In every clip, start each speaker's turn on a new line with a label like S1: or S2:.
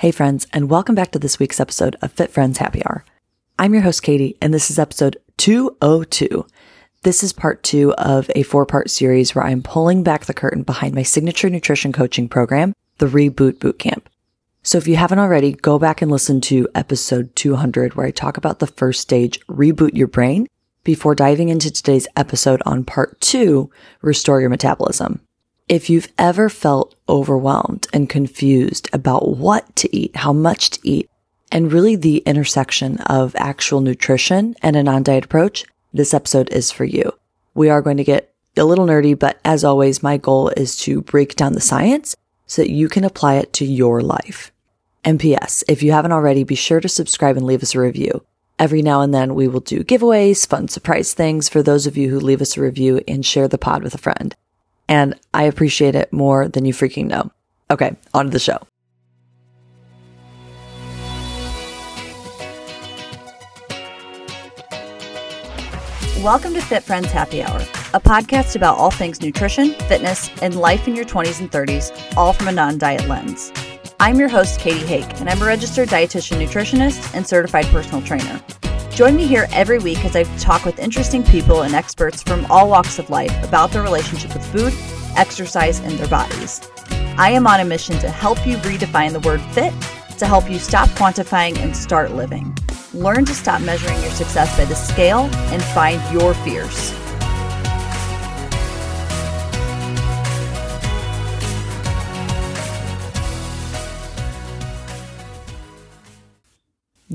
S1: Hey, friends, and welcome back to this week's episode of Fit Friends Happy Hour. I'm your host, Katie, and this is episode 202. This is part two of a four part series where I'm pulling back the curtain behind my signature nutrition coaching program, the Reboot Bootcamp. So if you haven't already, go back and listen to episode 200 where I talk about the first stage, reboot your brain, before diving into today's episode on part two, restore your metabolism. If you've ever felt overwhelmed and confused about what to eat, how much to eat, and really the intersection of actual nutrition and a non-diet approach, this episode is for you. We are going to get a little nerdy, but as always, my goal is to break down the science so that you can apply it to your life. And P.S. If you haven't already, be sure to subscribe and leave us a review. Every now and then we will do giveaways, fun surprise things for those of you who leave us a review and share the pod with a friend and I appreciate it more than you freaking know. Okay, on to the show. Welcome to Fit Friends Happy Hour, a podcast about all things nutrition, fitness, and life in your 20s and 30s, all from a non diet lens. I'm your host, Katie Hake, and I'm a registered dietitian nutritionist and certified personal trainer. Join me here every week as I talk with interesting people and experts from all walks of life about their relationship with food, exercise, and their bodies. I am on a mission to help you redefine the word fit, to help you stop quantifying and start living. Learn to stop measuring your success by the scale and find your fears.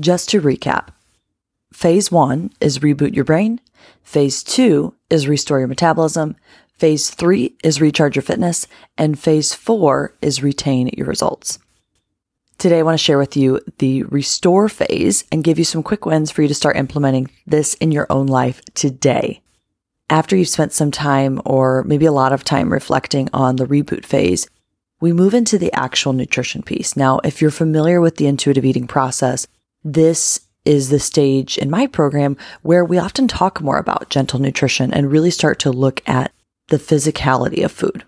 S1: Just to recap, Phase one is reboot your brain. Phase two is restore your metabolism. Phase three is recharge your fitness. And phase four is retain your results. Today, I want to share with you the restore phase and give you some quick wins for you to start implementing this in your own life today. After you've spent some time or maybe a lot of time reflecting on the reboot phase, we move into the actual nutrition piece. Now, if you're familiar with the intuitive eating process, this is the stage in my program where we often talk more about gentle nutrition and really start to look at the physicality of food.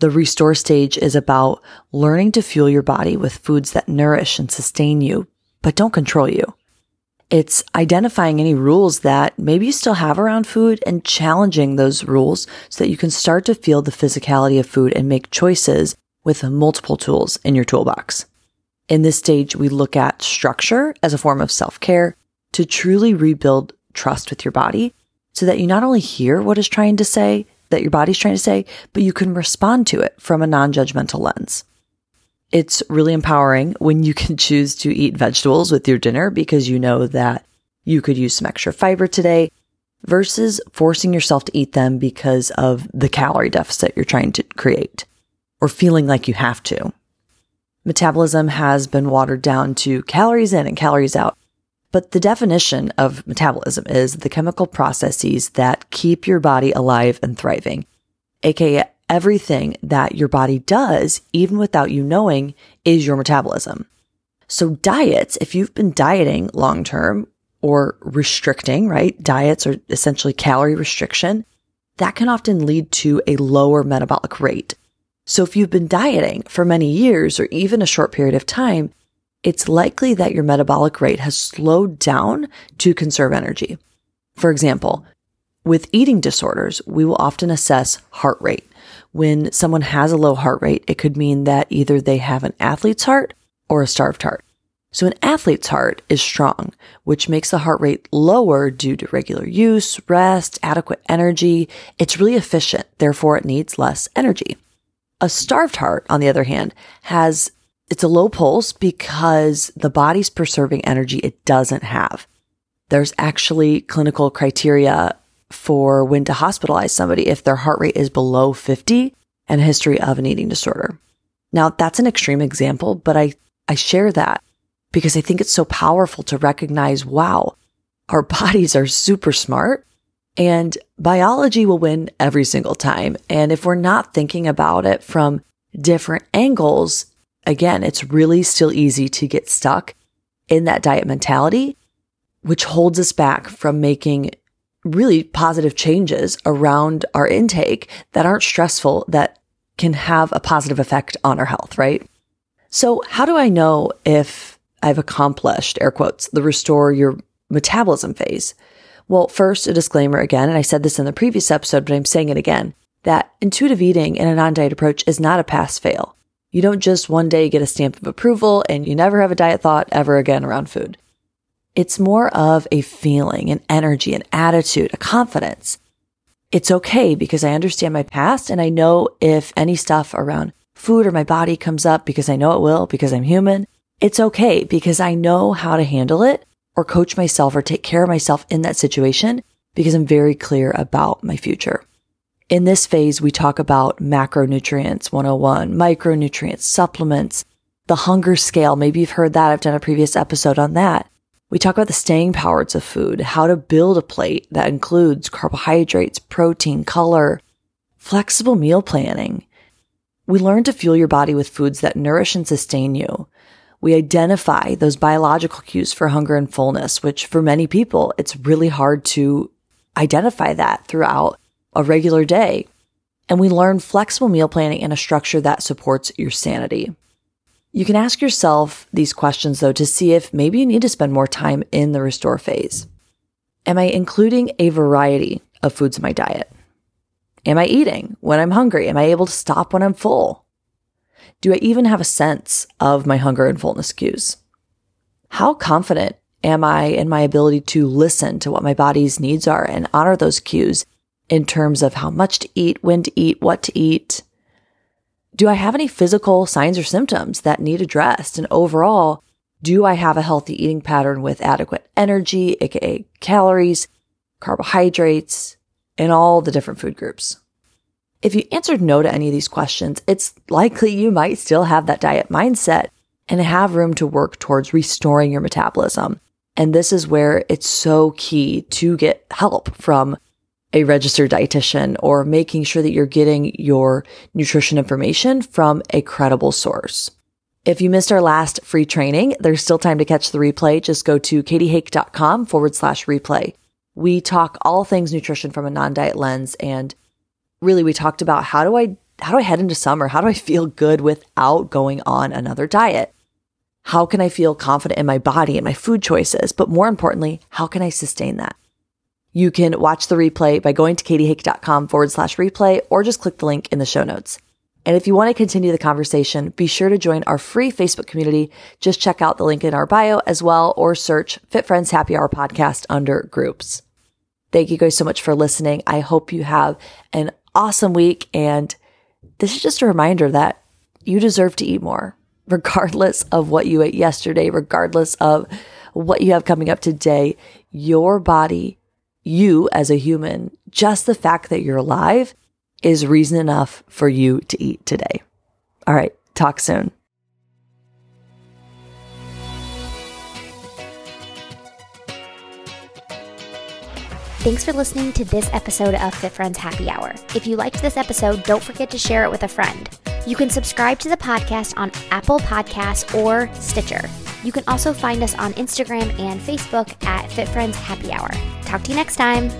S1: The restore stage is about learning to fuel your body with foods that nourish and sustain you, but don't control you. It's identifying any rules that maybe you still have around food and challenging those rules so that you can start to feel the physicality of food and make choices with multiple tools in your toolbox. In this stage, we look at structure as a form of self care to truly rebuild trust with your body so that you not only hear what is trying to say, that your body's trying to say, but you can respond to it from a non judgmental lens. It's really empowering when you can choose to eat vegetables with your dinner because you know that you could use some extra fiber today versus forcing yourself to eat them because of the calorie deficit you're trying to create or feeling like you have to metabolism has been watered down to calories in and calories out. But the definition of metabolism is the chemical processes that keep your body alive and thriving, aka everything that your body does, even without you knowing, is your metabolism. So diets, if you've been dieting long term or restricting, right? Diets are essentially calorie restriction. That can often lead to a lower metabolic rate. So if you've been dieting for many years or even a short period of time, it's likely that your metabolic rate has slowed down to conserve energy. For example, with eating disorders, we will often assess heart rate. When someone has a low heart rate, it could mean that either they have an athlete's heart or a starved heart. So an athlete's heart is strong, which makes the heart rate lower due to regular use, rest, adequate energy. It's really efficient. Therefore, it needs less energy. A starved heart, on the other hand, has it's a low pulse because the body's preserving energy it doesn't have. There's actually clinical criteria for when to hospitalize somebody if their heart rate is below 50 and a history of an eating disorder. Now, that's an extreme example, but I, I share that because I think it's so powerful to recognize, wow, our bodies are super smart and biology will win every single time. And if we're not thinking about it from different angles, again, it's really still easy to get stuck in that diet mentality, which holds us back from making really positive changes around our intake that aren't stressful, that can have a positive effect on our health, right? So, how do I know if I've accomplished, air quotes, the restore your metabolism phase? Well, first, a disclaimer again, and I said this in the previous episode, but I'm saying it again that intuitive eating in a non diet approach is not a pass fail. You don't just one day get a stamp of approval and you never have a diet thought ever again around food. It's more of a feeling, an energy, an attitude, a confidence. It's okay because I understand my past and I know if any stuff around food or my body comes up because I know it will because I'm human. It's okay because I know how to handle it or coach myself or take care of myself in that situation because I'm very clear about my future. In this phase, we talk about macronutrients 101, micronutrients, supplements, the hunger scale. Maybe you've heard that. I've done a previous episode on that. We talk about the staying powers of food, how to build a plate that includes carbohydrates, protein, color, flexible meal planning. We learn to fuel your body with foods that nourish and sustain you. We identify those biological cues for hunger and fullness, which for many people, it's really hard to identify that throughout a regular day. And we learn flexible meal planning and a structure that supports your sanity. You can ask yourself these questions though to see if maybe you need to spend more time in the restore phase. Am I including a variety of foods in my diet? Am I eating when I'm hungry? Am I able to stop when I'm full? Do I even have a sense of my hunger and fullness cues? How confident am I in my ability to listen to what my body's needs are and honor those cues in terms of how much to eat, when to eat, what to eat, do I have any physical signs or symptoms that need addressed? And overall, do I have a healthy eating pattern with adequate energy, aka calories, carbohydrates, and all the different food groups? If you answered no to any of these questions, it's likely you might still have that diet mindset and have room to work towards restoring your metabolism. And this is where it's so key to get help from a registered dietitian or making sure that you're getting your nutrition information from a credible source. If you missed our last free training, there's still time to catch the replay. Just go to katiehake.com forward slash replay. We talk all things nutrition from a non-diet lens. And really we talked about how do I, how do I head into summer? How do I feel good without going on another diet? How can I feel confident in my body and my food choices? But more importantly, how can I sustain that? You can watch the replay by going to katiehake.com forward slash replay or just click the link in the show notes. And if you want to continue the conversation, be sure to join our free Facebook community. Just check out the link in our bio as well or search Fit Friends Happy Hour podcast under groups. Thank you guys so much for listening. I hope you have an awesome week. And this is just a reminder that you deserve to eat more, regardless of what you ate yesterday, regardless of what you have coming up today. Your body you as a human, just the fact that you're alive is reason enough for you to eat today. All right, talk soon.
S2: Thanks for listening to this episode of Fit Friends Happy Hour. If you liked this episode, don't forget to share it with a friend. You can subscribe to the podcast on Apple Podcasts or Stitcher. You can also find us on Instagram and Facebook at Fit Friends Happy Hour. Talk to you next time.